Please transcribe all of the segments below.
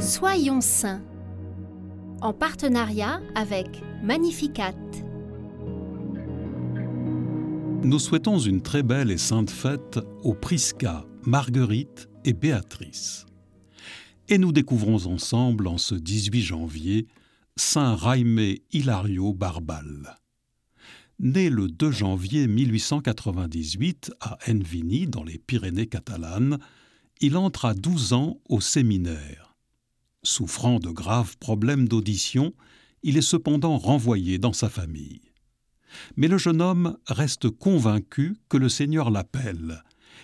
Soyons saints en partenariat avec Magnificat. Nous souhaitons une très belle et sainte fête aux Prisca, Marguerite et Béatrice. Et nous découvrons ensemble en ce 18 janvier Saint Jaime Hilario Barbal. Né le 2 janvier 1898 à Envigny, dans les Pyrénées catalanes, il entre à 12 ans au séminaire. Souffrant de graves problèmes d'audition, il est cependant renvoyé dans sa famille. Mais le jeune homme reste convaincu que le Seigneur l'appelle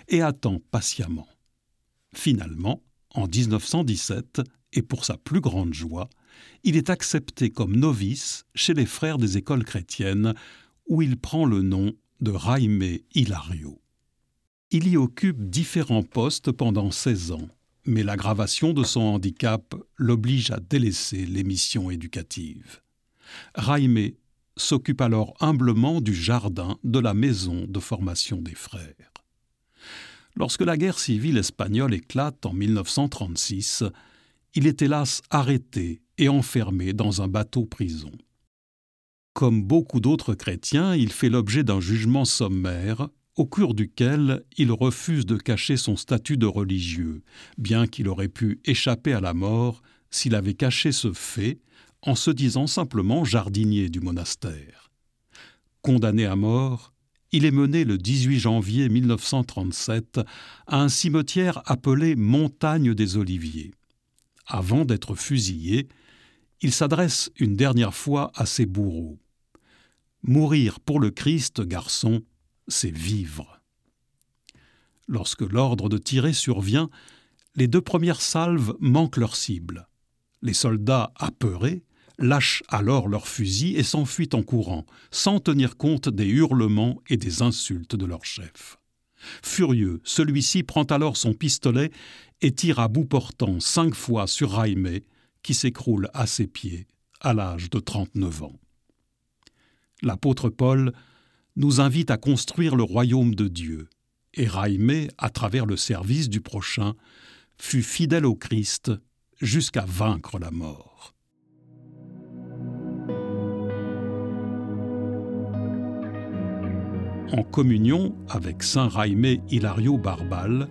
et attend patiemment. Finalement, en 1917, et pour sa plus grande joie, il est accepté comme novice chez les frères des écoles chrétiennes, où il prend le nom de Jaime Hilario. Il y occupe différents postes pendant 16 ans, mais l'aggravation de son handicap l'oblige à délaisser les missions éducatives. Jaime s'occupe alors humblement du jardin de la maison de formation des frères. Lorsque la guerre civile espagnole éclate en 1936, il est hélas arrêté et enfermé dans un bateau-prison. Comme beaucoup d'autres chrétiens, il fait l'objet d'un jugement sommaire, au cours duquel il refuse de cacher son statut de religieux, bien qu'il aurait pu échapper à la mort s'il avait caché ce fait en se disant simplement jardinier du monastère. Condamné à mort, il est mené le 18 janvier 1937 à un cimetière appelé Montagne des Oliviers. Avant d'être fusillé, il s'adresse une dernière fois à ses bourreaux. Mourir pour le Christ, garçon, c'est vivre. Lorsque l'ordre de tirer survient, les deux premières salves manquent leur cible. Les soldats, apeurés, lâchent alors leurs fusils et s'enfuient en courant, sans tenir compte des hurlements et des insultes de leur chef. Furieux, celui-ci prend alors son pistolet et tire à bout portant cinq fois sur Raimé, qui s'écroule à ses pieds à l'âge de 39 ans l'apôtre Paul nous invite à construire le royaume de Dieu, et Raimé, à travers le service du prochain, fut fidèle au Christ jusqu'à vaincre la mort. En communion avec Saint Raimé Hilario Barbal,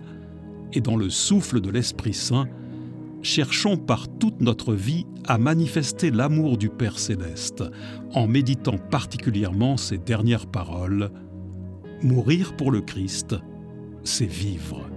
et dans le souffle de l'Esprit Saint, cherchons par toute notre vie à manifester l'amour du Père céleste en méditant particulièrement ces dernières paroles. Mourir pour le Christ, c'est vivre.